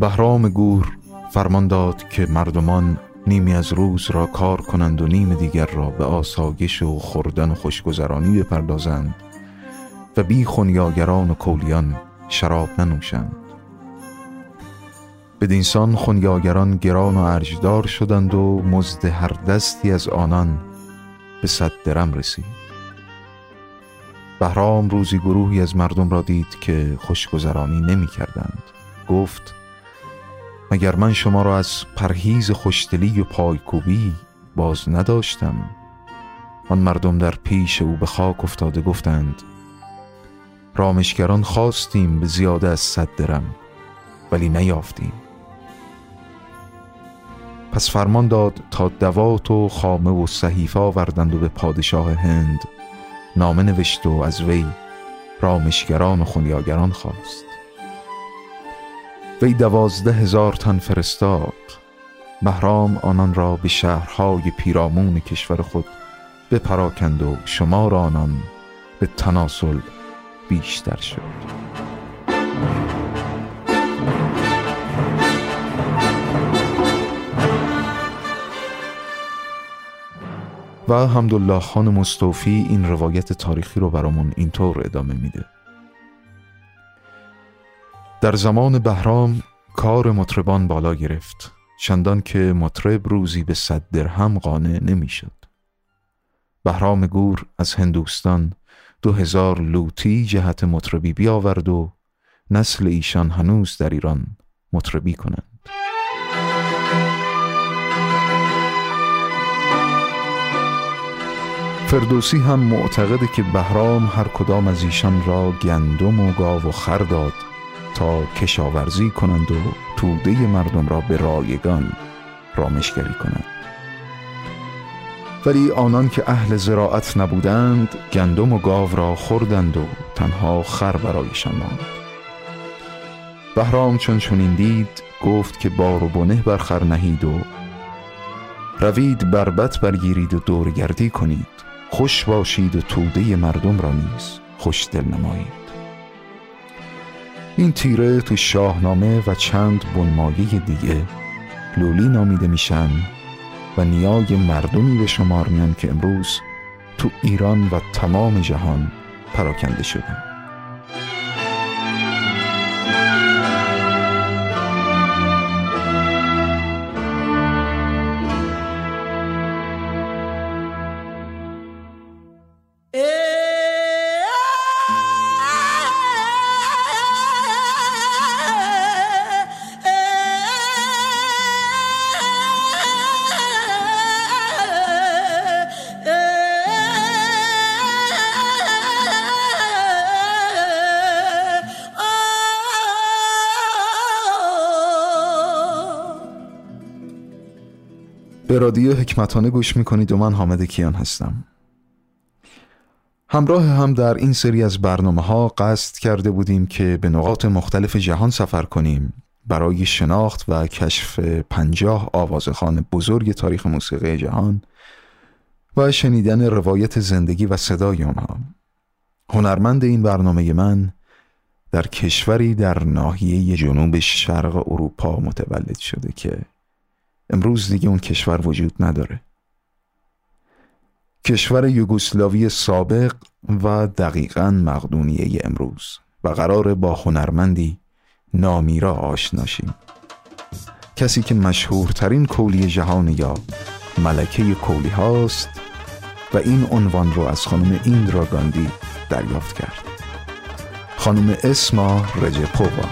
بهرام گور فرمان داد که مردمان نیمی از روز را کار کنند و نیم دیگر را به آسایش و خوردن و خوشگذرانی بپردازند و بی خونیاگران و کولیان شراب ننوشند. بدینسان خونیاگران گران و ارجدار شدند و مزد هر دستی از آنان به صد درم رسید. بهرام روزی گروهی از مردم را دید که خوشگذرانی نمی کردند. گفت مگر من شما را از پرهیز خوشدلی و پایکوبی باز نداشتم؟ آن مردم در پیش او به خاک افتاده گفتند رامشگران خواستیم به زیاده از صد درم ولی نیافتیم. پس فرمان داد تا دوات و خامه و صحیفه آوردند و به پادشاه هند نامه نوشت و از وی رامشگران و خونیاگران خواست. وی دوازده هزار تن فرستاد. بهرام آنان را به شهرهای پیرامون کشور خود بپراکند و شمار آنان به تناسل بیشتر شد. و حمدالله خان مستوفی این روایت تاریخی رو برامون اینطور ادامه میده. در زمان بهرام کار مطربان بالا گرفت چندان که مطرب روزی به صد درهم قانع نمی‌شد. بهرام گور از هندوستان دو هزار لوتی جهت مطربی بیاورد و نسل ایشان هنوز در ایران مطربی کنند فردوسی هم معتقده که بهرام هر کدام از ایشان را گندم و گاو و خر داد تا کشاورزی کنند و توده مردم را به رایگان رامشگری کنند. ولی آنان که اهل زراعت نبودند گندم و گاو را خوردند و تنها خر برایشان ماند. بهرام چون چنین دید گفت که بار و بنه بر خر نهید و روید بربت برگیرید و دورگردی کنید. خوش باشید و توده مردم را نیز خوش دل نمایید این تیره تو شاهنامه و چند بنمایه دیگه لولی نامیده میشن و نیای مردمی به شمار میان که امروز تو ایران و تمام جهان پراکنده شدن. رادیو حکمتانه گوش می‌کنید و من حامد کیان هستم. همراه هم در این سری از برنامه ها قصد کرده بودیم که به نقاط مختلف جهان سفر کنیم برای شناخت و کشف پنجاه آوازخان بزرگ تاریخ موسیقی جهان و شنیدن روایت زندگی و صدای آنها. هنرمند این برنامه من در کشوری در ناحیه جنوب شرق اروپا متولد شده که امروز دیگه اون کشور وجود نداره. کشور یوگسلاوی سابق و دقیقا مقدونیه امروز و قرار با هنرمندی نامیرا آشناشیم کسی که مشهورترین کولی جهان یا ملکه کولی هاست و این عنوان رو از خانم ایندرا گاندی دریافت کرد. خانم اسما رجپووا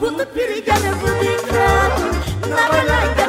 Bunu bir gene bu dikkat Nabala gene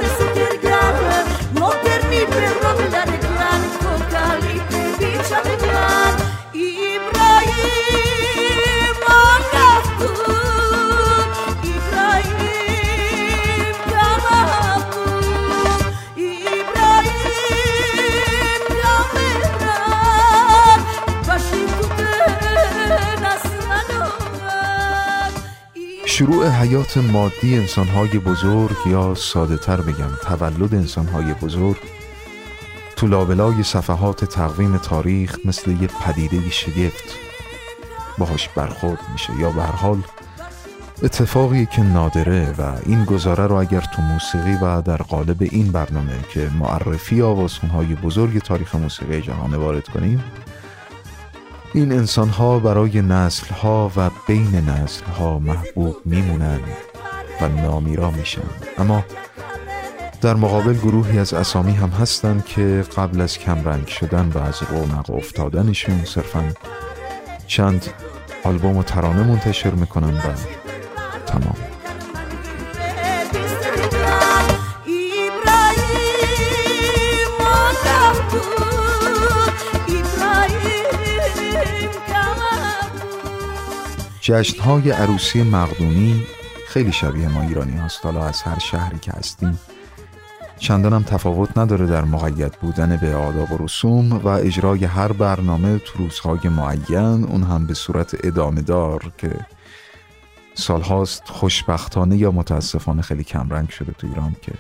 شروع حیات مادی انسانهای بزرگ یا ساده تر بگم تولد انسانهای بزرگ تو لابلای صفحات تقویم تاریخ مثل یه پدیده شگفت باهاش برخورد میشه. یا به حال اتفاقی که نادره و این گزاره رو اگر تو موسیقی و در قالب این برنامه که معرفی آوازخونهای بزرگ تاریخ موسیقی جهان وارد کنیم این انسان ها برای نسل ها و بین نسل ها محبوب میمونن و نامیرا میشن اما در مقابل گروهی از اسامی هم هستن که قبل از کمرنگ شدن و از رونق افتادنشون صرفا چند آلبوم و ترانه منتشر می‌کنن و تمام. جشنهای عروسی مقدونی خیلی شبیه ما ایرانی هاست. حالا از هر شهری که هستیم چندان تفاوت نداره در مقید بودن به آداب و رسوم و اجرای هر برنامه تو روزهای معین. اون هم به صورت ادامه دار که سالهاست خوشبختانه یا متاسفانه خیلی کمرنگ شده تو ایران که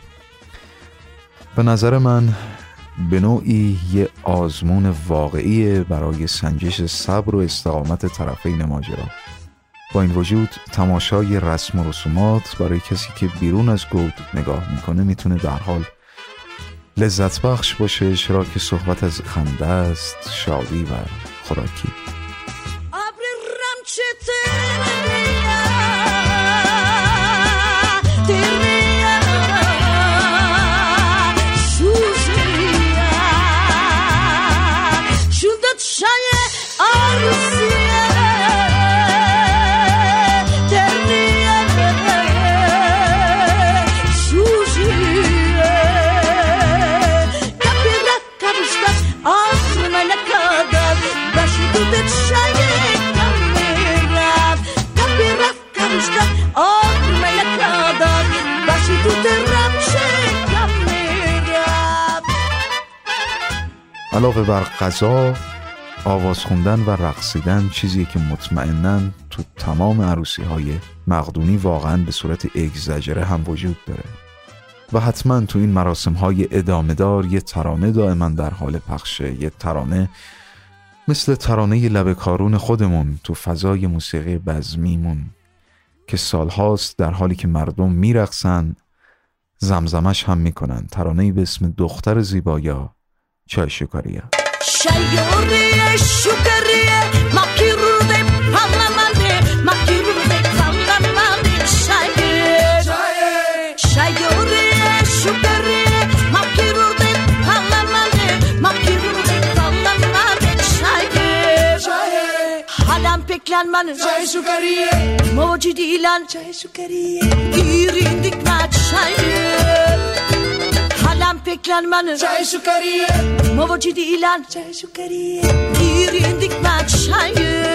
به نظر من به نوعی یه آزمون واقعی برای سنجش صبر و استقامت طرفین ماجرا. با این وجود تماشای رسم و رسومات برای کسی که بیرون از گود نگاه می‌کنه می‌تونه در حال لذت بخش باشه چرا که صحبت از خنده است شادی و خوراکی. علاوه بر غذا آواز خوندن و رقصیدن چیزی که مطمئنا تو تمام عروسی های مقدونی واقعا به صورت اگزجره هم وجود داره. و حتما تو این مراسم های ادامه دار یه ترانه دائما در حال پخشه یه ترانه مثل ترانه لب کارون خودمون تو فضای موسیقی بزمیمون که سالهاست در حالی که مردم میرقصن زمزمش هم می‌کنن. ترانه به اسم دختر زیبایا چای شکریه شیوری شکریه مکیروده پرلمنده مکیروده پرلمنده شای شیوری شکریه مکیروده پرلمنده مکیروده پرلمنده شای حالم پکلن من چای شکریه موجود ایلان چای شکریه گیرینdik من Salam peklenmanı Çay şu kariye Mavo ciddi ilan. Çay şu kariye Bir indik maç hayır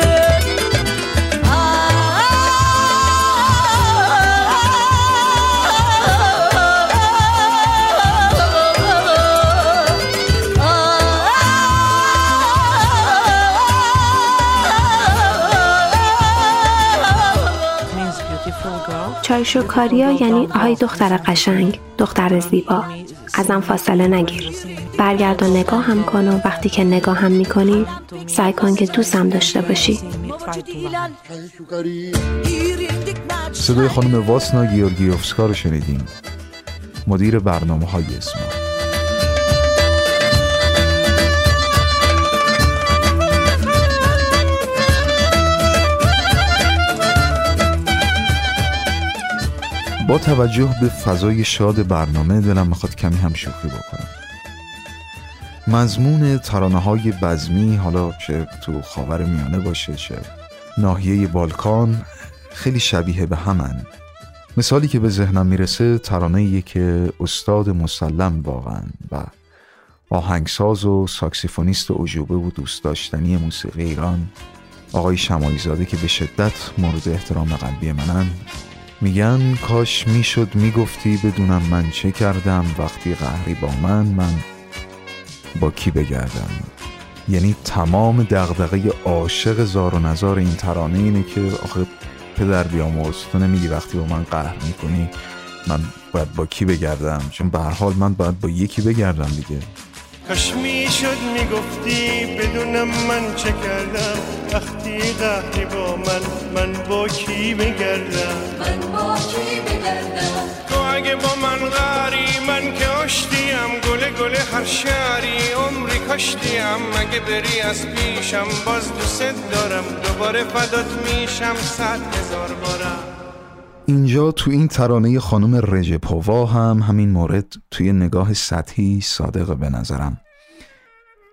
چای شکاریا یعنی آهای دختر قشنگ دختر زیبا. ازم فاصله نگیر. برگرد و نگاه هم کن و وقتی که نگاه هم می‌کنی سعی کن که دوستم داشته باشی. صدای خانم واسنا گیورگیوفسکا رو شنیدیم. مدیر برنامه های اسما. با توجه به فضای شاد برنامه دلم می‌خواد کمی هم شوخی بکنم. مضمون ترانه های بزمی حالا چه تو خاور میانه باشه چه ناحیه بالکان خیلی شبیه به همن. مثالی که به ذهنم می‌رسه ترانه که استاد مسلم واقعا و آهنگساز و ساکسیفونیست عجوبه و دوست داشتنی موسیقی ایران آقای شمایی زاده که به شدت مورد احترام قلبی منن. میگن کاش می‌شد می‌گفتی بدونم من چه کردم وقتی قهری با من من با کی بگردم؟ یعنی تمام دغدغه عاشق زار و نزار این ترانه اینه که آخه پدر بیام تو نمیگی وقتی با من قهر می‌کنی من باید با کی بگردم؟ چون به حال من باید با یکی بگردم دیگه. کاش می‌شد می‌گفتی بدونم من چه کردم. وقتی قهری با من من با کی بگردم؟ من با کی بگردم؟ تو اگه با من غری من که آشتیم گله گله هر شهری. عمری کاشتیم اگه بری از پیشم باز دوست دارم. دوباره فدات میشم صد هزار بارم. اینجا تو این ترانه خانم رژپووا هم همین مورد توی نگاه سطحی صادقه به نظرم.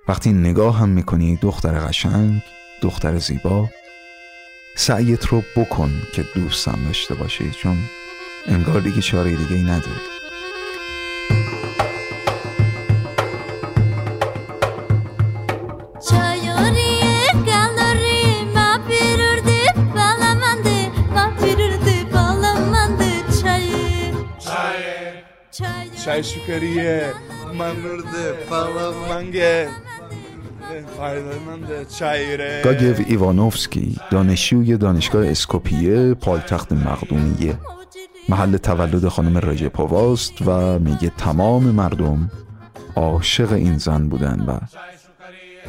وقتی نگاه هم می‌کنی دختر قشنگ دختر زیبا سعیت رو بکن که دوستم داشته باشی چون انگار دیگه چاره دیگه ای نداری. Çayoriye شکریه گاگو ایوانوفسکی دانشجوی دانشگاه اسکوپیه پایتخت مقدونیه محل تولد خانم رژپوواست و میگه تمام مردم عاشق این زن بودن و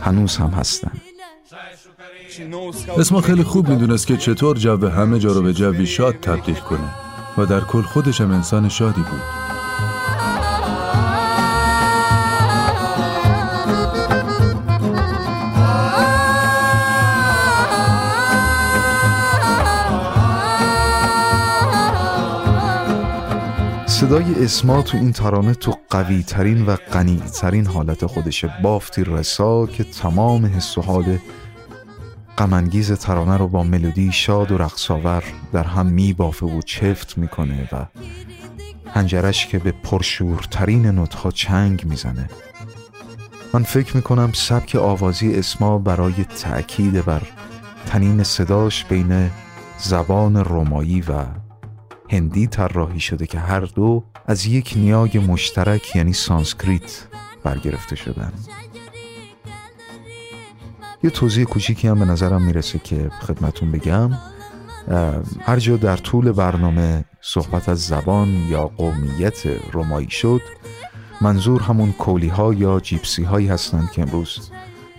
هنوز هم هستن اسما خیلی خوب می‌دونست که چطور جو همه جا رو به جوی شاد تبدیل کنه و در کل خودش هم انسان شادی بود صدای اسما تو این ترانه تو قوی ترین و غنی ترین حالت خودشه. بافتی رسا که تمام حس و حال غمانگیز ترانه رو با ملودی شاد و رقصاور در هم میبافه و چفت می‌کنه و حنجرش که به پرشورترین نوتها چنگ می‌زنه. من فکر می‌کنم سبک آوازی اسما برای تأکید بر طنین صداش بین زبان رومانی و هندی طراحی شده که هر دو از یک نیاک مشترک یعنی سانسکریت برگرفته شدن. یه توضیح کوچیکی هم به نظرم می‌رسه که خدمتون بگم. هر جا در طول برنامه صحبت از زبان یا قومیت رومایی شد منظور همون کولی ها یا جیپسی هایی هستند که امروز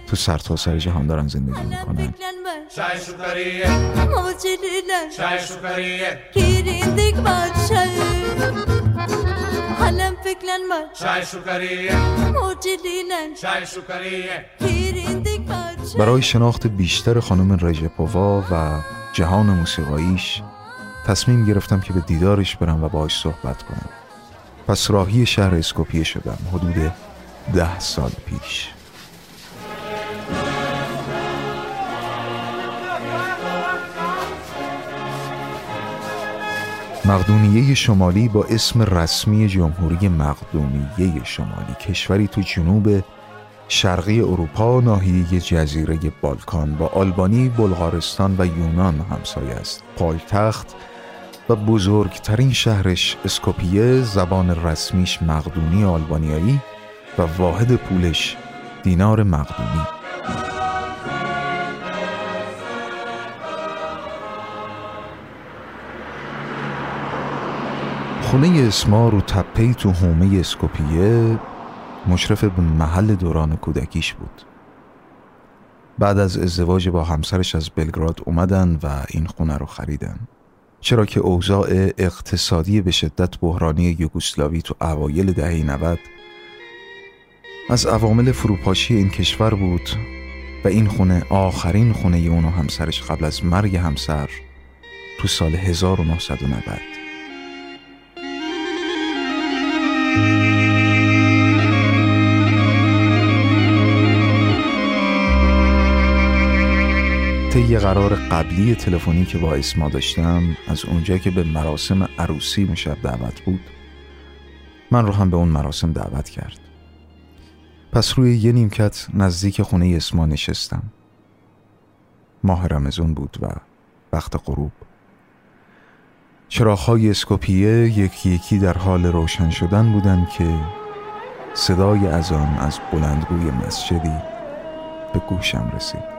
تو سرتاسر جهان دارن زندگی می‌کنن چای شکریه Mochililer چای شکریه çayı Halem fiklenme چای شکریه Mochililer چای شکریه çayı برای شناخت بیشتر خانم رژپووا و جهان موسیقاییش تصمیم گرفتم که به دیدارش برم و باهاش صحبت کنم. پس راهی شهر اسکوپیه شدم حدود ده سال پیش. مقدونیه شمالی با اسم رسمی جمهوری مقدونیه شمالی کشوری تو جنوب شرقی اروپا ناحیه جزیره بالکان با آلبانی، بلغارستان و یونان همسایه است. پایتخت و بزرگترین شهرش اسکوپیه زبان رسمیش مقدونی آلبانیایی و واحد پولش دینار مقدونی خونه اسما رو تپهی تو حومه اسکوپیه مشرف به محل دوران کودکیش بود. بعد از ازدواج با همسرش از بلگراد اومدن و این خونه رو خریدن. چرا که اوضاع اقتصادی به شدت بحرانی یوگسلاوی تو اوایل دهه 90 از عوامل فروپاشی این کشور بود و این خونه آخرین خونه اون و همسرش قبل از مرگ همسر تو سال 1990 طی قرار قبلی تلفنی که با اسما داشتم از اونجا که به مراسم عروسی مشب دعوت بود من رو هم به اون مراسم دعوت کرد. پس روی یه نیمکت نزدیک خونه اسما نشستم. ماه رمزون بود و وقت غروب. چراغهای اسکوپیه یکی یکی در حال روشن شدن بودند که صدای اذان از بلندگوی مسجدی به گوشم رسید.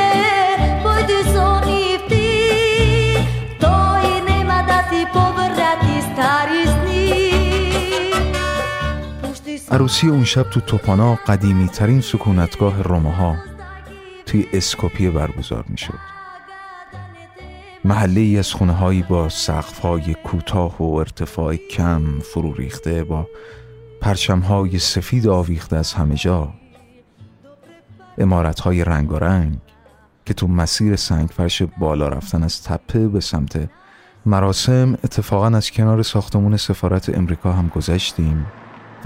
عروسی اون شب تو توپانا قدیمی ترین سکونتگاه روماها توی اسکوپیه برگزار می شد محله ای از خونه هایی با سقف های کوتاه و ارتفاع کم فرو ریخته با پرچم های سفید آویخته از همه جا. امارت های رنگارنگ که تو مسیر سنگفرش بالا رفتن از تپه به سمت مراسم اتفاقا از کنار ساختمون سفارت امریکا هم گذشتیم.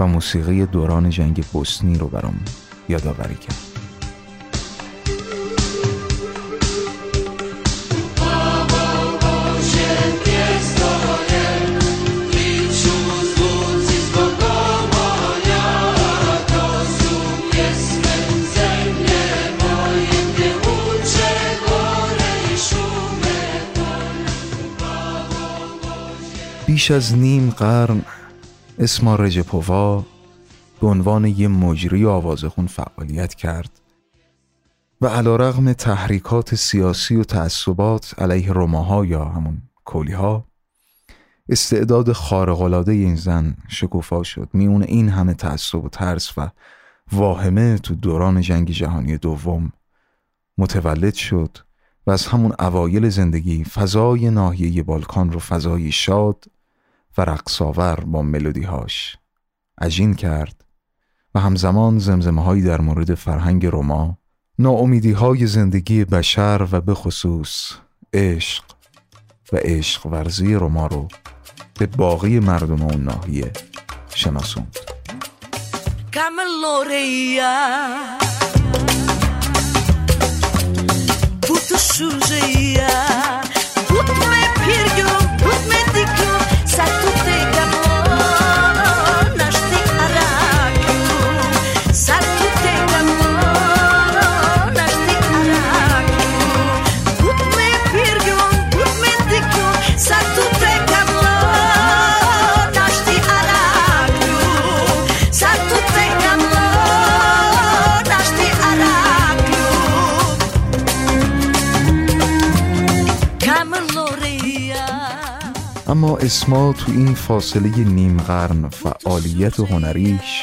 و موسیقی دوران جنگ بوسنی رو برام یادآوری کرد. بیش از نیم قرن اسما رژپووا به عنوان یه مجری آوازخون فعالیت کرد و علا رغم تحریکات سیاسی و تعصبات علیه روماها یا همون کولیها استعداد خارق‌العاده این زن شکوفا شد. میون این همه تعصب و ترس و واهمه تو دوران جنگ جهانی دوم متولد شد و از همون اوایل زندگی فضای ناحیه بالکان رو فضایی شاد و رقصاور با ملودیهاش. عجین کرد و همزمان زمزمه هایی در مورد فرهنگ روما ناامیدی های زندگی بشر و به خصوص عشق و عشق ورزی روما رو به باقی مردم اون ناحیه شناسوند. Puto sujeia Put me pirjo اما اسما تو این فاصله نیم قرن فعالیت هنریش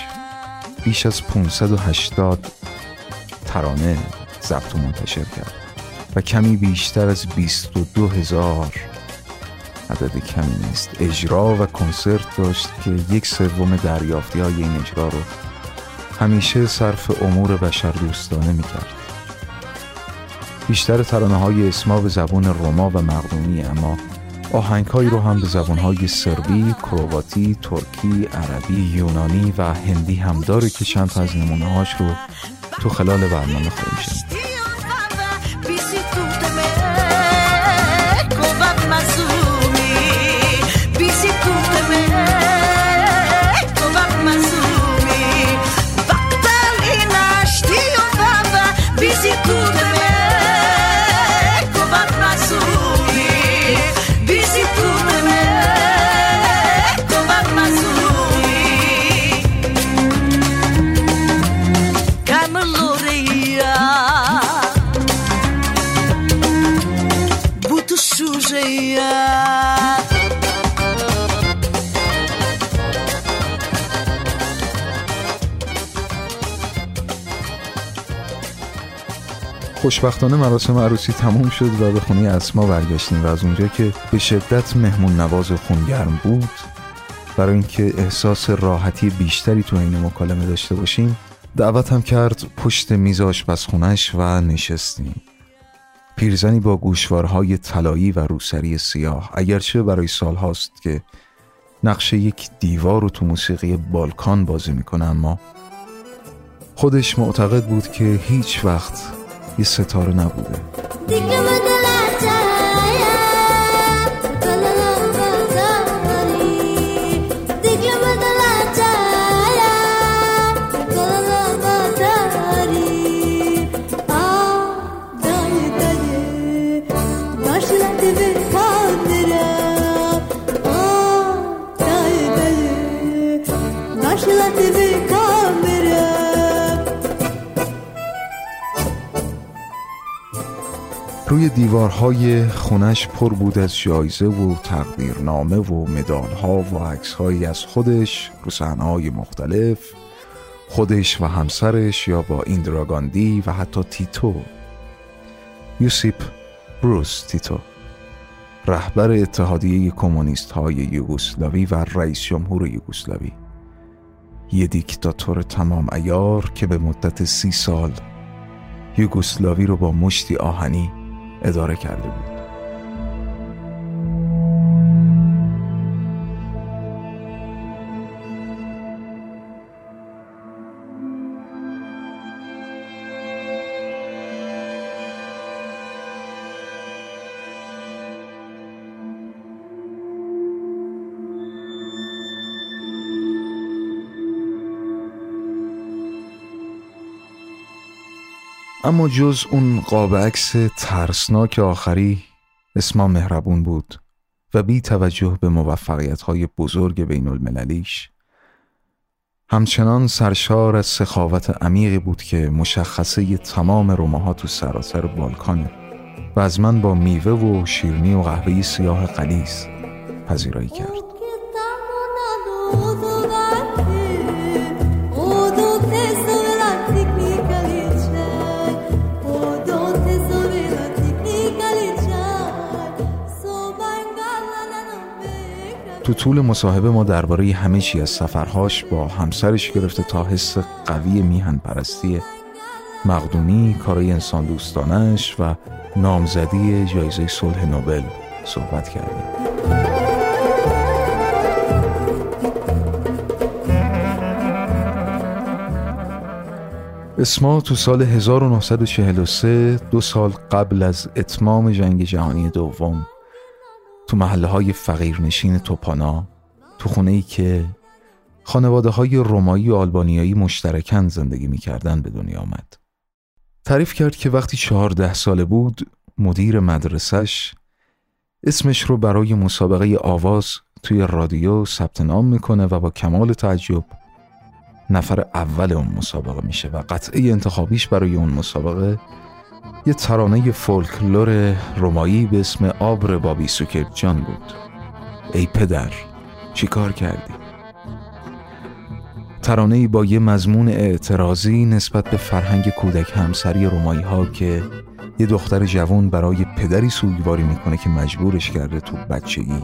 بیش از 580 ترانه ضبط و منتشر کرد و کمی بیشتر از 22 هزار عدد کمی نیست اجرا و کنسرت داشت که یک سوم دریافتی های این اجرا رو همیشه صرف امور بشر دوستانه می کرد. بیشتر ترانه های اسما به زبان روما و مقدونی اما آهنگ رو هم به زبان های سربی، کرواتی، ترکی، عربی، یونانی و هندی هم داره که چند تا از نمونه هاش رو تو خلال برنامه خواهیم شنید. خوشبختانه مراسم عروسی تموم شد و به خونه اسما برگشتیم و از اونجا که به شدت مهمون نواز خونگرم بود برای اینکه احساس راحتی بیشتری تو این مکالمه داشته باشیم دعوتم کرد پشت میز آشپزخونش و نشستیم. پیرزنی با گوشوارهای طلایی و روسری سیاه اگرچه برای سال هاست که نقش یک دیوار رو تو موسیقی بالکان بازی می‌کنه اما خودش معتقد بود که هیچ وقت یه ستاره نبوده. دیوارهای خونش پر بود از جایزه و تقدیرنامه و مدالها و عکسهایی از خودش رو مختلف خودش و همسرش یا با ایندراگاندی و حتی تیتو. یوسیپ بروس تیتو رهبر اتحادیه کمونیست های یوگسلاوی و رئیس جمهور یوگسلاوی. یه دیکتاتور تمام ایار که به مدت سی سال یوگسلاوی رو با مشتی آهنی اداره کرده بود. اما جز اون قاب ترسناک آخری اسما مهربون بود و بی توجه به موفقیت های بزرگ بین المللیش همچنان سرشار از سخاوت عمیقی بود که مشخصه تمام روماها تو سراسر بالکانه و از من با میوه و شیرنی و قهوه سیاه قلیز پذیرایی کرد. تو طول مصاحبه ما درباره همه چی از سفرهاش با همسرش گرفته تا حس قوی میهن پرستی مقدونی کارای انسان دوستانش و نامزدی جایزه صلح نوبل صحبت کردیم اسما تو سال 1943 دو سال قبل از اتمام جنگ جهانی دوم تو محله های فقیرنشین توپانا تو خونه ای که خانواده های رومایی و آلبانیایی مشترکن زندگی می‌کردن به دنیا آمد. تعریف کرد که وقتی چهارده ساله بود مدیر مدرسش اسمش رو برای مسابقه آواز توی رادیو ثبت نام می‌کنه و با کمال تعجب نفر اول اون مسابقه میشه و قطعه انتخابیش برای اون مسابقه یه ترانه فولکلور رومایی به اسم آبر بابی جان بود ای پدر چی کار کردی؟ ترانه با یه مضمون اعتراضی نسبت به فرهنگ کودک همسری رومایی ها که یه دختر جوان برای پدری سوگواری می‌کنه که مجبورش کرده تو بچگی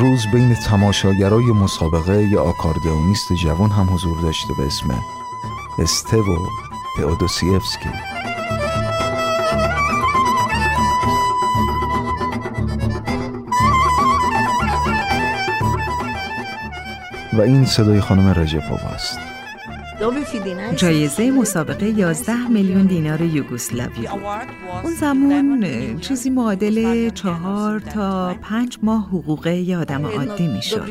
روز بین تماشاگرای مسابقه یه آکاردئونیست جوان هم حضور داشته به اسم استو تئودوسیفسکی. و این صدای خانم رجپووا است. جایزه مسابقه 11 میلیون دینار یوگسلاوی. اون زمان چیزی معادل چهار تا پنج ماه حقوق یه آدم عادی می‌شد.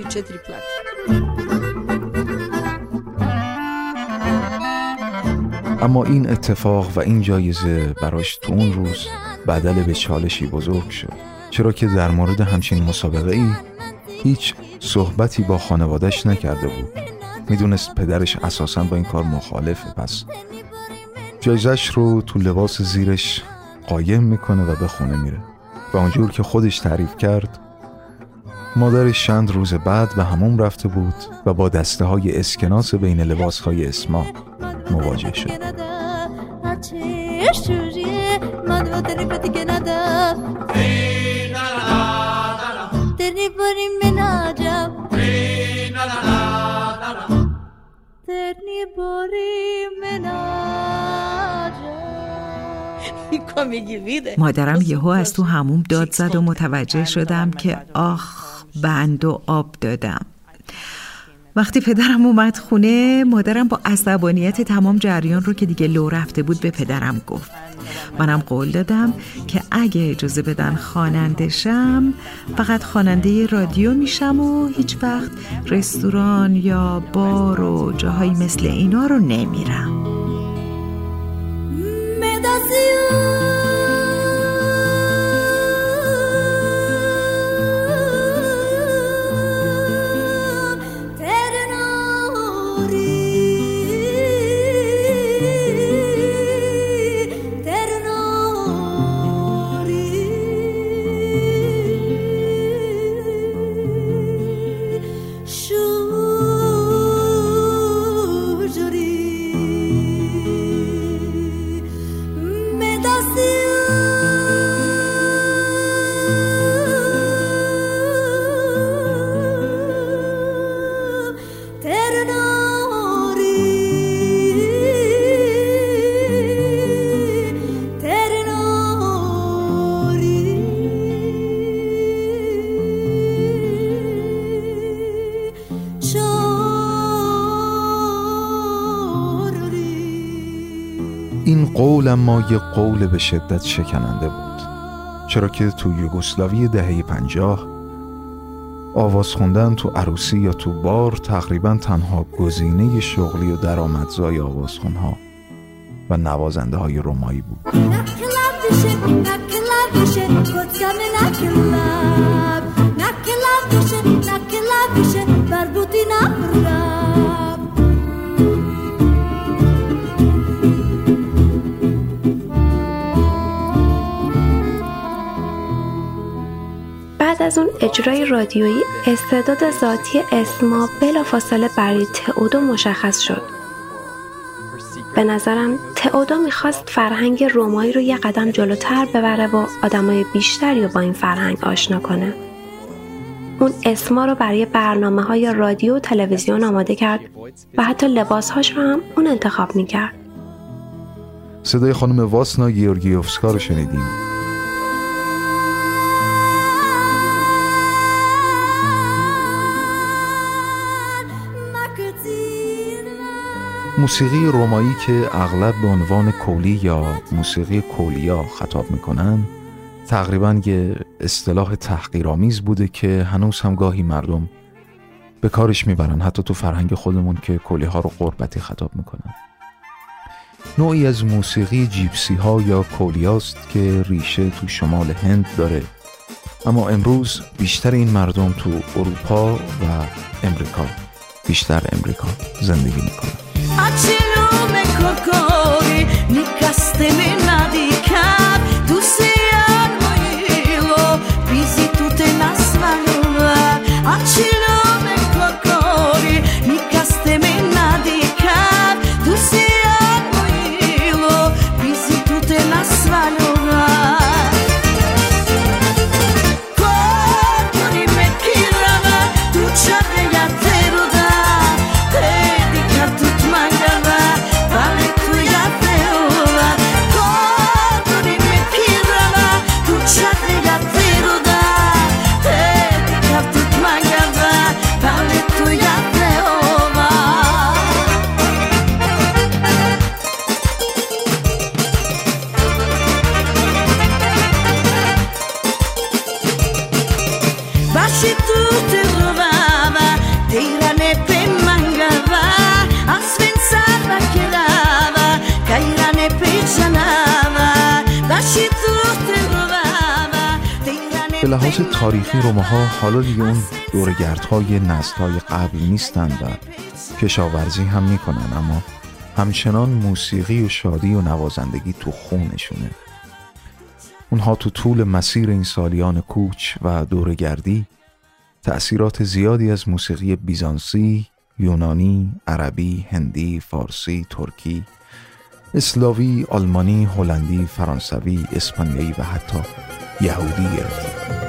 اما این اتفاق و این جایزه براش تو اون روز بدل به چالشی بزرگ شد. چرا که در مورد همچین مسابقه ای هیچ صحبتی با خانوادش نکرده بود. می‌دونست پدرش اساسا با این کار مخالفه پس جایزش رو تو لباس زیرش قایم می‌کنه و به خونه میره. و اونجور که خودش تعریف کرد مادرش چند روز بعد به همون رفته بود و با دسته های اسکناس بین لباس های اسما مواجه شد. مادرم یهو از تو هموم داد زد و متوجه شدم که آخ بند و آب دادم. وقتی پدرم اومد خونه مادرم با عصبانیت تمام جریان رو که دیگه لو رفته بود به پدرم گفت. منم قول دادم که اگه اجازه بدن خواننده شم فقط خواننده رادیو میشم و هیچ وقت رستوران یا بار و جاهایی مثل اینا رو نمیرم. یه قول به شدت شکننده بود چرا که تو یوگسلاوی دهه پنجاه آواز خوندن تو عروسی یا تو بار تقریبا تنها گزینه شغلی و درآمدزای آوازخونها و نوازنده های رومایی بود از اون اجرای رادیویی استعداد ذاتی اسما بلافاصله برای تئودو مشخص شد. به نظرم تئودو می‌خواست فرهنگ رومایی رو یه قدم جلوتر ببره و آدمای بیشتری رو با این فرهنگ آشنا کنه. اون اسما رو برای برنامه های رادیو و تلویزیون آماده کرد و حتی لباسهاش رو هم اون انتخاب می‌کرد. صدای خانم واسنا گیورگیوفسکا رو شنیدیم. موسیقی رومایی که اغلب به عنوان کولی یا موسیقی کولیا خطاب می‌کنن تقریبا یه اصطلاح تحقیرآمیز بوده که هنوز هم گاهی مردم به کارش می‌برن حتی تو فرهنگ خودمون که کولی ها رو قربتی خطاب می‌کنن. نوعی از موسیقی جیپسی ها یا کولیاست که ریشه تو شمال هند داره. اما امروز بیشتر این مردم تو اروپا و امریکا. بیشتر امریکا زندگی می‌کنن تاریخی روماها حالا دیگه اون دورگردهای نسلهای قبل نیستن و کشاورزی هم می‌کنن اما همچنان موسیقی و شادی و نوازندگی تو خونشونه. اونها تو طول مسیر این سالیان کوچ و دورگردی تأثیرات زیادی از موسیقی بیزانسی، یونانی، عربی، هندی، فارسی، ترکی، اسلاوی، آلمانی، هلندی، فرانسوی، اسپانیایی و حتی یهودی گرفتن.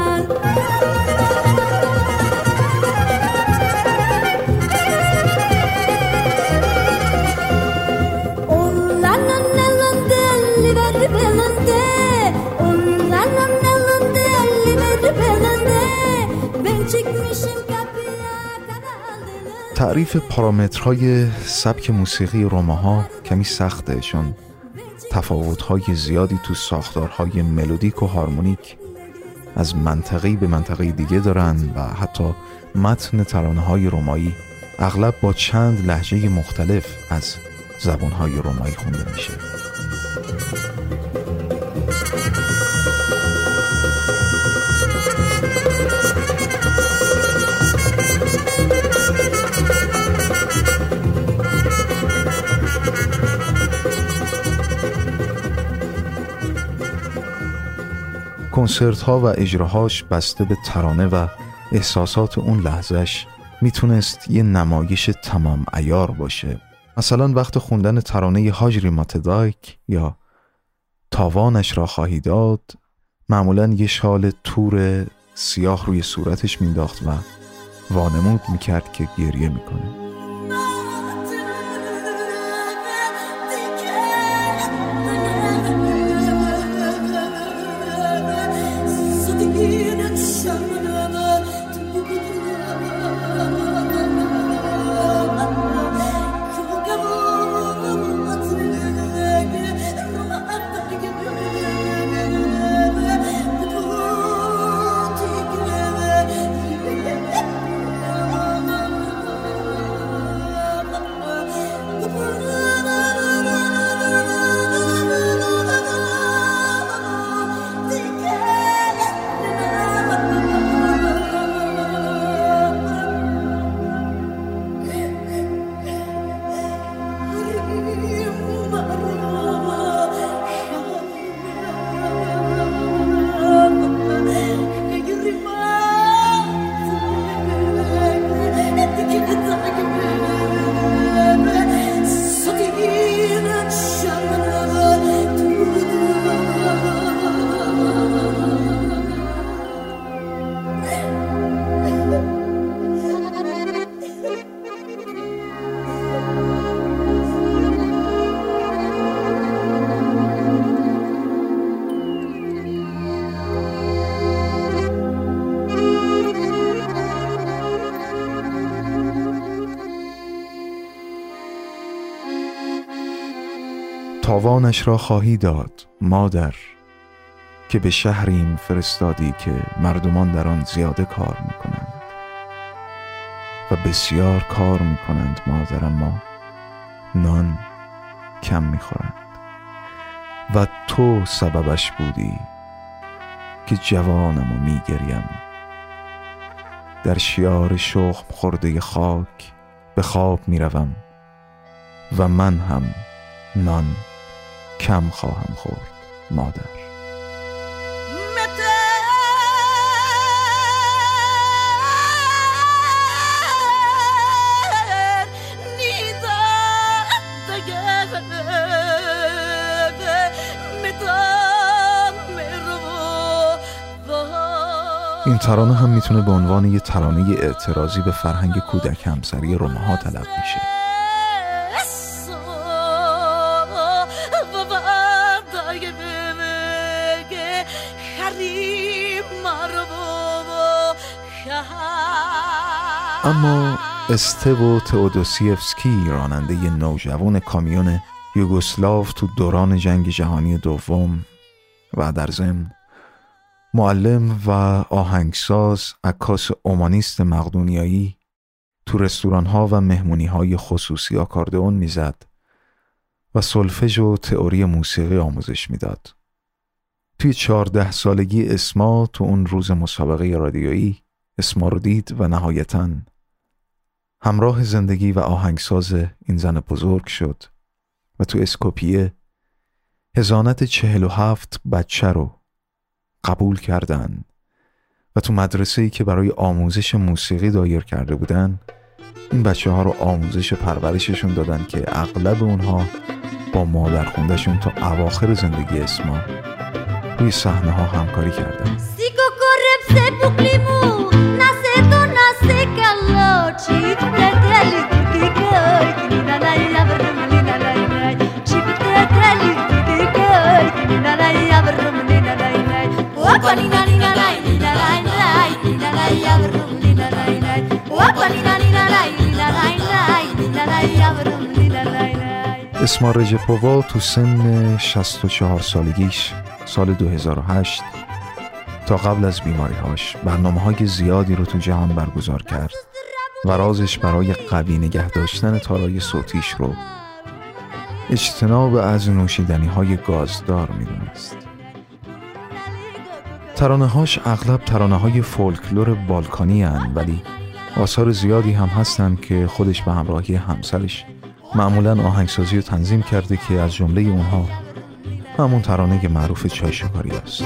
تعریف پارامترهای سبک موسیقی روماها کمی سخته چون تفاوت‌های زیادی تو ساختارهای ملودیک و هارمونیک از منطقه‌ای به منطقه دیگه دارن و حتی متن ترانه های رومایی اغلب با چند لحجه مختلف از زبانهای رومایی خونده میشه. کنسرت ها و اجراهاش بسته به ترانه و احساسات اون لحظهش می‌تونست یه نمایش تمام ایار باشه. مثلا وقت خوندن ترانه هاجری ماتدایک یا تاوانش را خواهی داد معمولا یه شال تور سیاه روی صورتش مینداخت و وانمود می‌کرد که گریه می‌کنه. تاوانش را خواهی داد مادر که به شهریم فرستادی که مردمان در آن زیاده کار می‌کنند. و بسیار کار می‌کنند مادر اما نان کم می‌خورند. و تو سببش بودی که جوانم و میگریم. در شیار شخم خورده خاک به خواب می‌روم و من هم نان کم خواهم خورد مادر. این ترانه هم می‌تونه به عنوان یه ترانه اعتراضی به فرهنگ کودک همسری روماها طلب میشه. اما استو تئودوسیفسکی راننده نوجوان کامیون یوگسلاو تو دوران جنگ جهانی دوم و در ضمن معلم و آهنگساز عکاس اومانیست مقدونیایی تو رستوران ها و مهمونی های خصوصی آکاردئون می‌زد و سلفژ و تئوری موسیقی آموزش می‌داد. توی چهارده سالگی اسما تو اون روز مسابقه رادیویی اسما رو دید و نهایتا همراه زندگی و آهنگساز این زن بزرگ شد و تو اسکوپیه هزانت چهل و هفت بچه رو قبول کردن و تو مدرسه‌ای که برای آموزش موسیقی دایر کرده بودن این بچه ها رو آموزش پرورششون دادن که اغلب اونها با مادر خوندشون تا اواخر زندگی اسما روی صحنه ها همکاری کردن. اسما رژپووا تو سن 64 سالگیش سال 2008 تا قبل از بیماریهاش برنامه های زیادی رو تو جهان برگزار کرد. و رازش برای قوی نگه داشتن تارای صوتیش رو اجتناب از نوشیدنی های گازدار می‌دونست. ترانه هاش اغلب ترانه های فولکلور بالکانی هن ولی آثار زیادی هم هستن که خودش به همراهی همسرش معمولا آهنگسازی رو تنظیم کرده که از جمله اونها همون ترانه معروف چای شکاری است.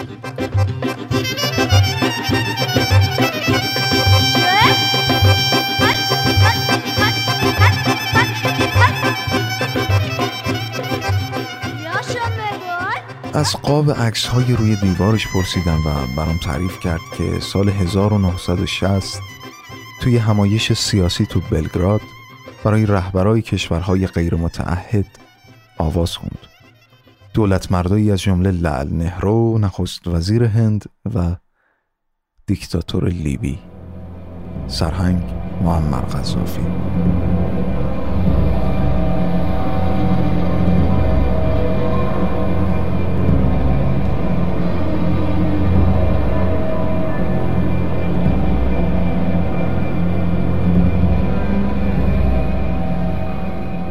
از قاب عکس های روی دیوارش پرسیدم و برام تعریف کرد که سال 1960 توی همایش سیاسی تو بلگراد برای رهبرای کشورهای غیر متعهد آواز خوند. دولت مردایی از جمله لعل نهرو نخست وزیر هند و دیکتاتور لیبی. سرهنگ معمر قذافی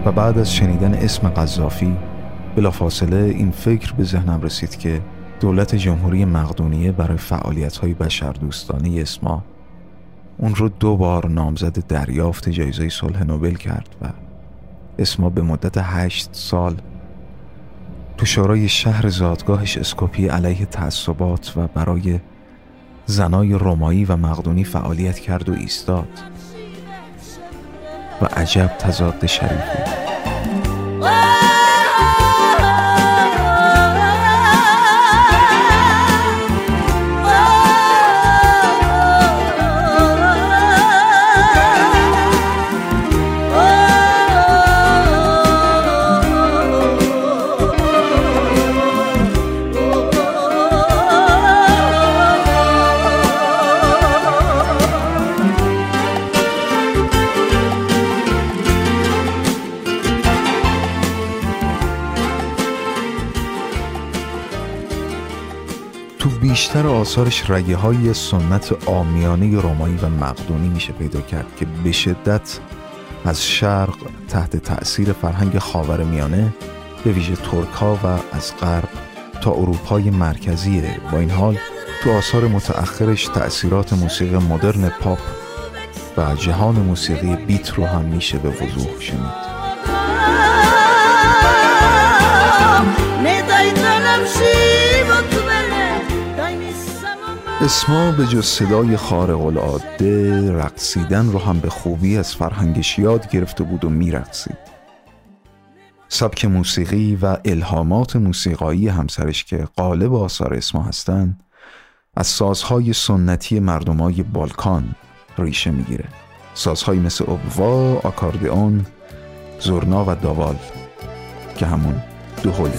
و بعد از شنیدن اسم قذافی بلافاصله این فکر به ذهنم رسید که دولت جمهوری مقدونیه برای فعالیت های بشردوستانه اسما اون رو دو بار نامزد دریافت جایزه صلح نوبل کرد و اسما به مدت هشت سال تو شورای شهر زادگاهش اسکوپی علیه تعصبات و برای زنای رومایی و مقدونی فعالیت کرد و ایستاد. و عجب تضاد شریفی. آثارش رگه های سنت آمیانه رومایی و مقدونی میشه پیدا کرد که به شدت از شرق تحت تأثیر فرهنگ خاور میانه به ویژه ترک ها و از غرب تا اروپای مرکزیه با این حال تو آثار متأخرش تأثیرات موسیقی مدرن پاپ و جهان موسیقی بیت رو هم میشه به وضوح شنید. Ne vele Dai nisamo اسما به جز صدای خارق العاده رقصیدن رو هم به خوبی از فرهنگش یاد گرفته بود و میرقصید. سبک موسیقی و الهامات موسیقایی همسرش که قالب آثار اسما هستن از سازهای سنتی مردمای بالکان ریشه می‌گیره. سازهایی مثل اوبوا، آکاردئون، زورنا و داوال که همون دوهوله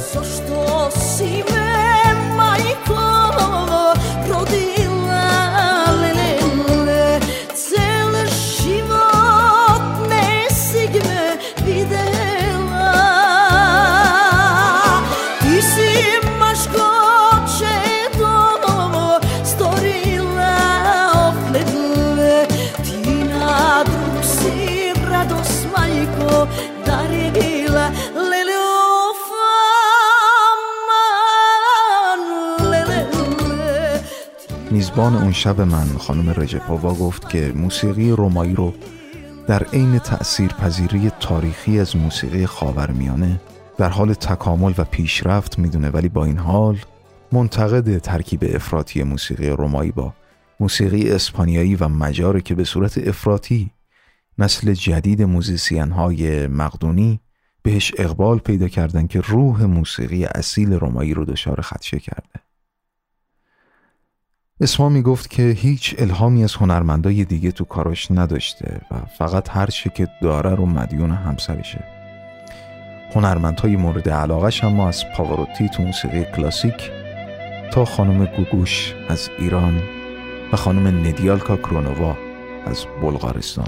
میزبان اون شب من خانم رجپووا گفت که موسیقی رومایی رو در عین تأثیر پذیری تاریخی از موسیقی خاورمیانه در حال تکامل و پیشرفت می‌دونه ولی با این حال منتقد ترکیب افراطی موسیقی رومایی با موسیقی اسپانیایی و مجاره که به صورت افراطی نسل جدید موزیسین های مقدونی بهش اقبال پیدا کردن که روح موسیقی اصیل رومایی رو دچار خدشه کرده. اسما می گفت که هیچ الهامی از هنرمندای دیگه تو کاراش نداشته و فقط هر چه که داره رو مدیون همسرشه. هنرمندهای مورد علاقش اما از پاوروتی تو موسیقی کلاسیک تا خانم گوگوش از ایران و خانم ندیالکا کرونووا از بلغارستان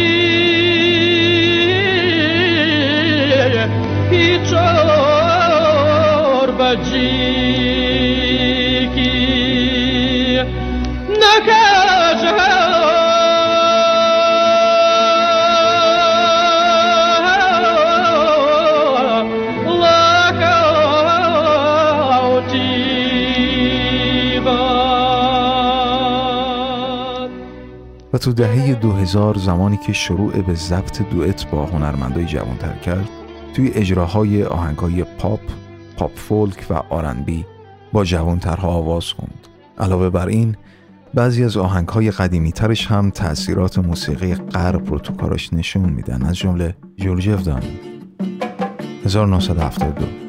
و تو دهه 2000 زمانی که شروع به ضبط دوئت با هنرمندای جوانتر کرد توی اجراهای آهنگای پاپ، پاپ فولک و آرنبی با جوانترها آواز خوند. علاوه بر این بعضی از آهنگهای قدیمی ترش هم تأثیرات موسیقی غرب رو تو کاراش نشون میدن. از جمله جورج افدان 1972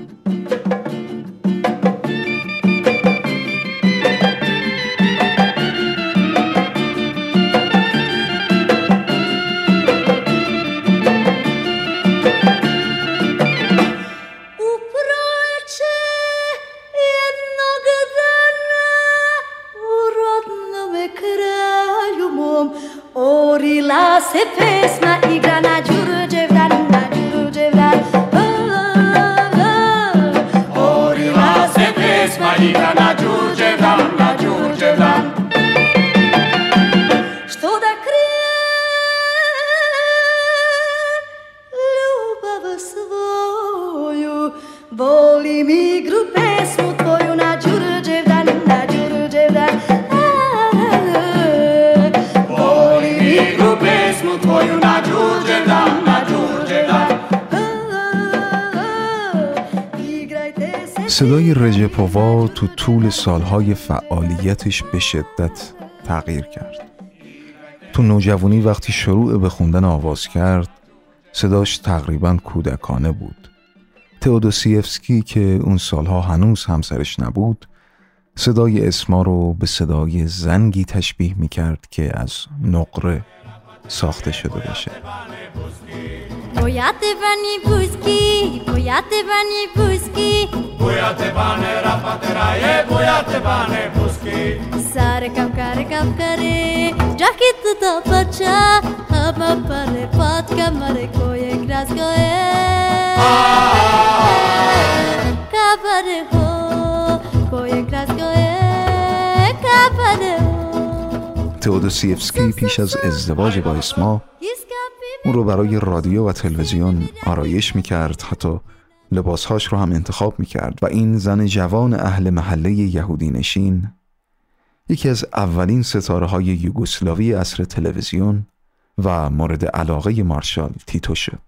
صدای رژپووا تو طول سالهای فعالیتش به شدت تغییر کرد. تو نوجوانی وقتی شروع به خوندن آواز کرد، صداش تقریبا کودکانه بود. تئودوسیفسکی که اون سالها هنوز همسرش نبود، صدای اسما رو به صدای زنگی تشبیه می کرد که از نقره ساخته شده باشه. Bojate vani buzki, bojate vani buzki Bojate vane rapatera je, bojate vane buzki Sare kam kare kam kare, džaki tu to pača Hama pare pat kamare koje graz koje. Kabare ho, koje graz koje. Kabare piše z Zavoživoj smo. اون رو برای رادیو و تلویزیون آرایش می‌کرد حتی لباسهاش رو هم انتخاب می‌کرد و این زن جوان اهل محله یهودی نشین یکی از اولین ستاره های یوگسلاوی اصر تلویزیون و مورد علاقه مارشال تیتو شد.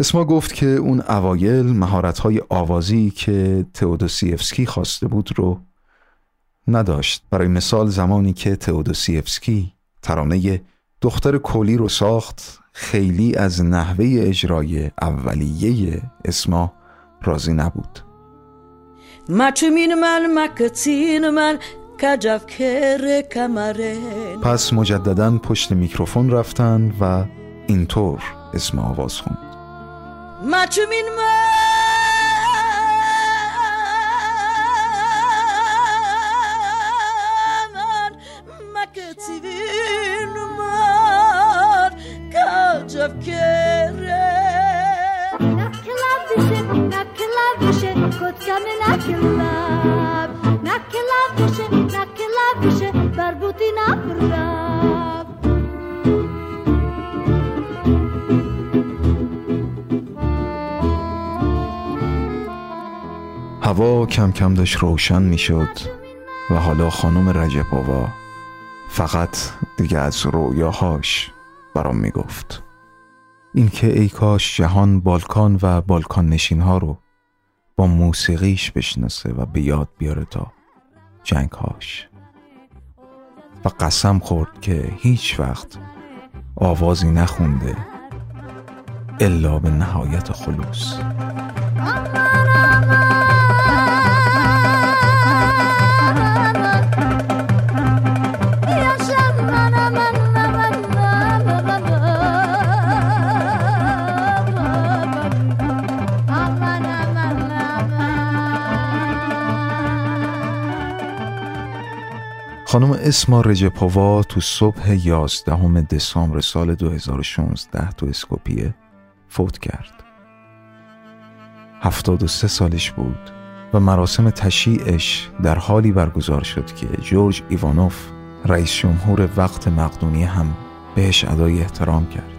اسما گفت که اون اوایل مهارت‌های آوازی که تئودوسیفسکی خواسته بود رو نداشت. برای مثال زمانی که تئودوسیفسکی ترانه دختر کولی رو ساخت خیلی از نحوه اجرای اولیه اسما راضی نبود. پس مجددا پشت میکروفون رفتن و اینطور اسم آواز خوند. مچمین من کم داشت روشن می شد و حالا خانم رجباوا فقط دیگه از رویاهاش برام می گفت اینکه ای کاش جهان بالکان و بالکان نشین ها رو با موسیقیش بشناسه و به یاد بیاره تا جنگهاش. و قسم خورد که هیچ وقت آوازی نخونده الا به نهایت خلوص. خانم اسما رجپووا تو صبح 11 دسامبر سال 2016 تو اسکوپیه فوت کرد. 73 سالش بود و مراسم تشییعش در حالی برگزار شد که جورج ایوانوف رئیس جمهور وقت مقدونیه هم بهش ادای احترام کرد.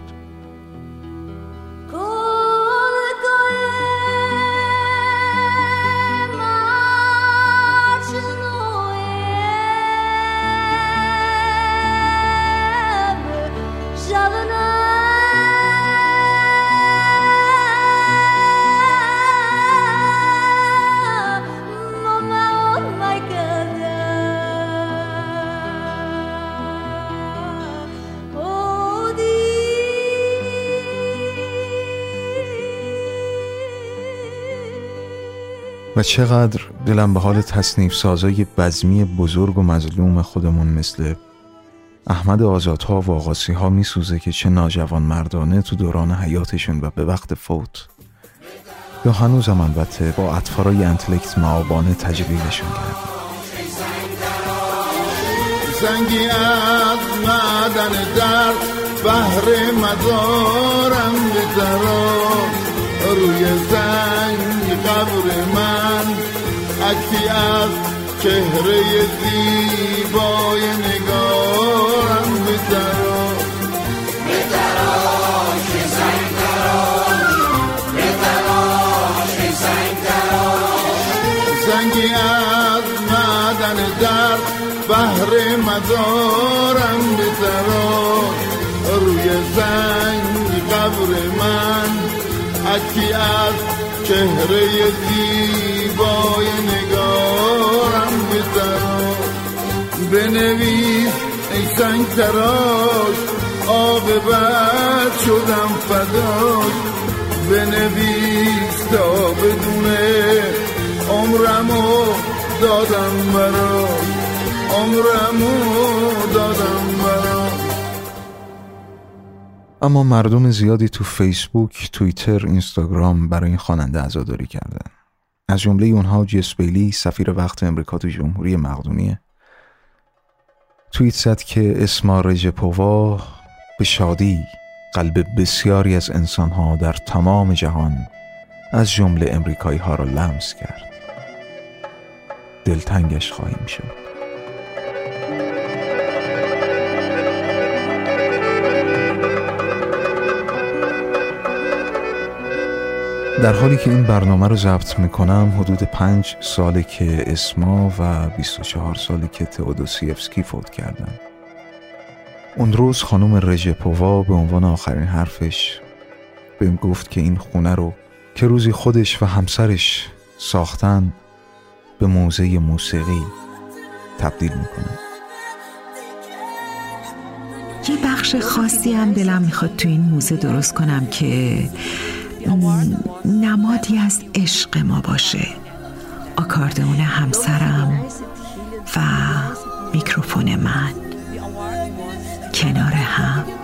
چقدر دلم به حال تصنیف سازای بزمی بزرگ و مظلوم خودمون مثل احمد آزادها و آقاسی ها میسوزه که چه ناجوان مردانه تو دوران حیاتشون و به وقت فوت. یا هنوزم البته با اطفارای انتلکت معابانه تجلیلشون کرد. زنگی از معدن در بحر مدارم روی زنگ قبر من عکسی از چهره زیبای نگارم بترا زنگی از معدن در بحر مزارم بترا روی زنگ قبر من عکی از چهره زیبای نگارم بزن. بنویس ای سنگ تراش بد شدم فداش بنویس تا بدونه عمرمو دادم براش عمرمو دادم براش اما مردم زیادی تو فیسبوک، توییتر، اینستاگرام برای این خواننده عزاداری کردن. از جمله اونها جس بیلی سفیر وقت امریکا تو جمهوری مقدونیه. توییت زد که اسما رژپووا به شادی قلب بسیاری از انسانها در تمام جهان از جمله امریکایی ها را لمس کرد. دلتنگش خواهیم شد. در حالی که این برنامه رو ضبط می‌کنم حدود پنج ساله که اسما و 24 ساله که تئودوسیفسکی فوت کردن. اون روز خانم رژپووا به عنوان آخرین حرفش بهم گفت که این خونه رو که روزی خودش و همسرش ساختن به موزه موسیقی تبدیل می‌کنه. یه بخش خاصی هم دلم می‌خواد تو این موزه درست کنم که نمادی از عشق ما باشه. آکاردئون همسرم و میکروفون من. کنار هم.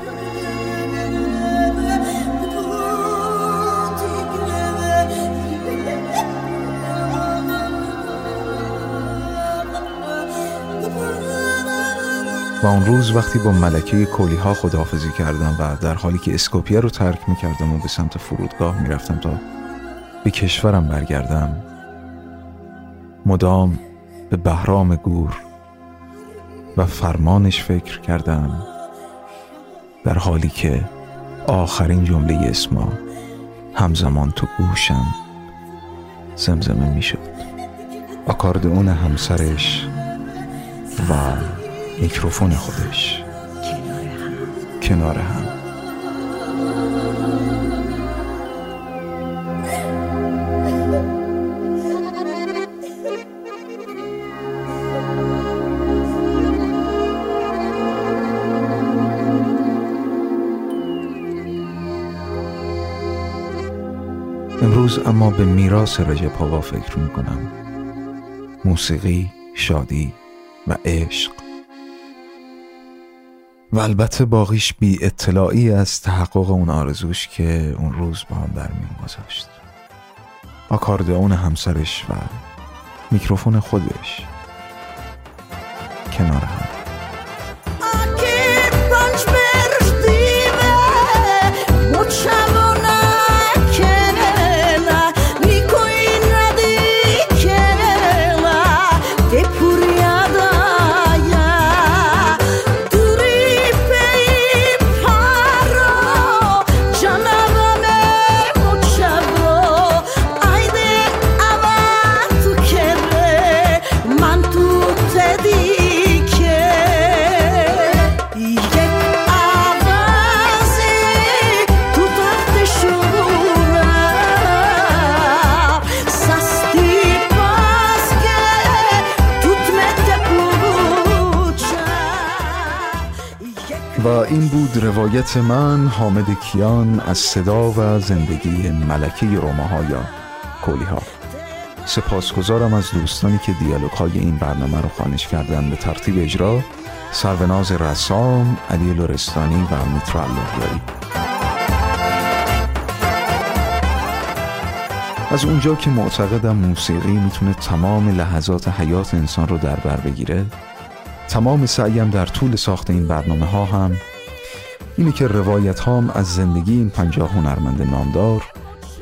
اون روز وقتی با ملکه کولی ها خداحافظی کردم و در حالی که اسکوپیه رو ترک می کردم و به سمت فرودگاه می رفتم تا به کشورم برگردم مدام به بهرام گور و فرمانش فکر کردم در حالی که آخرین جمله اسما همزمان تو گوشم زمزمه می شد آکاردئون همسرش و میکروفون خودش. کنار هم. امروز اما به میراث رجب پاوا فکر می‌کنم. موسیقی، شادی و عشق. و البته باقیش بی اطلاعی از تحقق اون آرزوش که اون روز با هم در میون گذاشت. آکاردئون همسرش و میکروفون خودش. کنار روایت من حامد کیان از صدا و زندگی ملکه روماها یا کولی ها سپاسگزارم از دوستانی که دیالوگ های این برنامه رو خانش کردن. به ترتیب اجرا سروناز رسام، علی لورستانی و میترا از اونجا که معتقدم موسیقی می‌تونه تمام لحظات حیات انسان رو در بر بگیره تمام سعیم در طول ساخت این برنامه ها هم اینه که روایت هام از زندگی این پنجاه هنرمند نامدار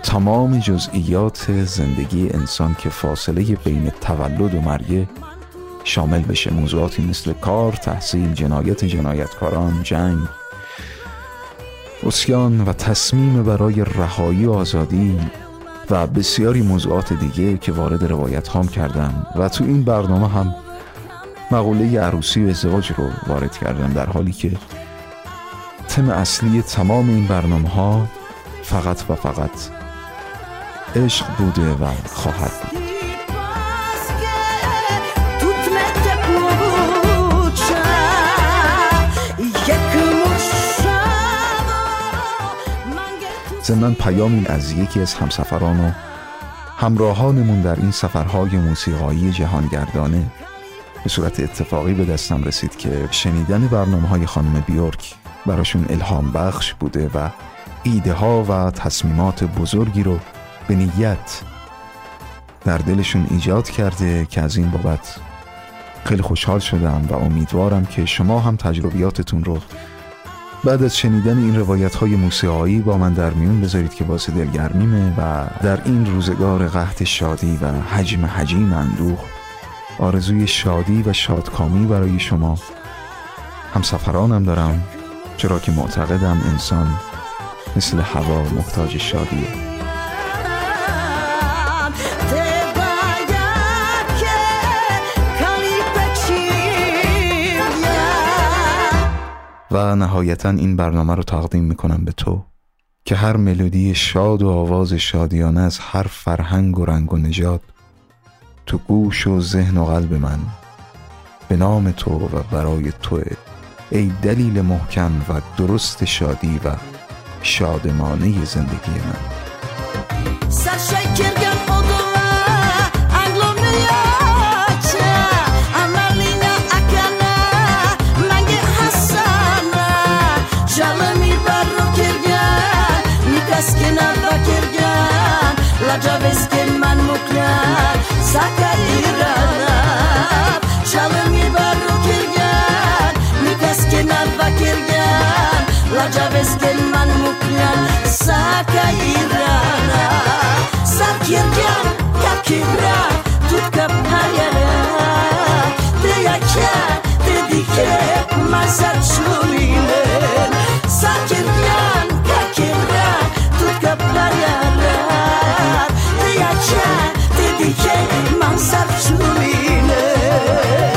تمام جزئیات زندگی انسان که فاصله بین تولد و مرگ شامل بشه موضوعاتی مثل کار، تحصیل، جنایت جنایتکاران، جنگ. اسیان و تصمیم برای رهایی و آزادی و بسیاری موضوعات دیگه که وارد روایت هام کردم و تو این برنامه هم مقوله عروسی و ازدواج رو وارد کردم در حالی که تم اصلی تمام این برنامه ها فقط و فقط عشق بوده و خواهد بود. ضمن پیامی از یکی از همسفران و همراهانمون در این سفرهای موسیقایی جهانگردانه. به صورت اتفاقی به دستم رسید که شنیدن برنامه های خانم بیورک براشون الهام بخش بوده و ایده ها و تصمیمات بزرگی رو به نیت در دلشون ایجاد کرده که از این بابت خیلی خوشحال شدم و امیدوارم که شما هم تجربیاتتون رو بعد از شنیدن این روایت های موسیقایی با من در میون بذارید که باعث دلگرمیمه و در این روزگار قحط شادی و حجم حجیم اندوه آرزوی شادی و شادکامی برای شما همسفرانم دارم. چرا که معتقدم انسان مثل هوا محتاج شادیه. و نهایتا این برنامه رو تقدیم می‌کنم به تو که هر ملودی شاد و آواز شادیانه از هر فرهنگ و رنگ و نژاد تو گوش و ذهن و قلب من به نام تو و برای تو ای دلیل محکم و درست شادی و شادمانه زندگی من. кирган как кибра тутка паяра ты яка ты дике масар чулилен сакирган как кибра тутка паяра ты яка ты дике масар чулилен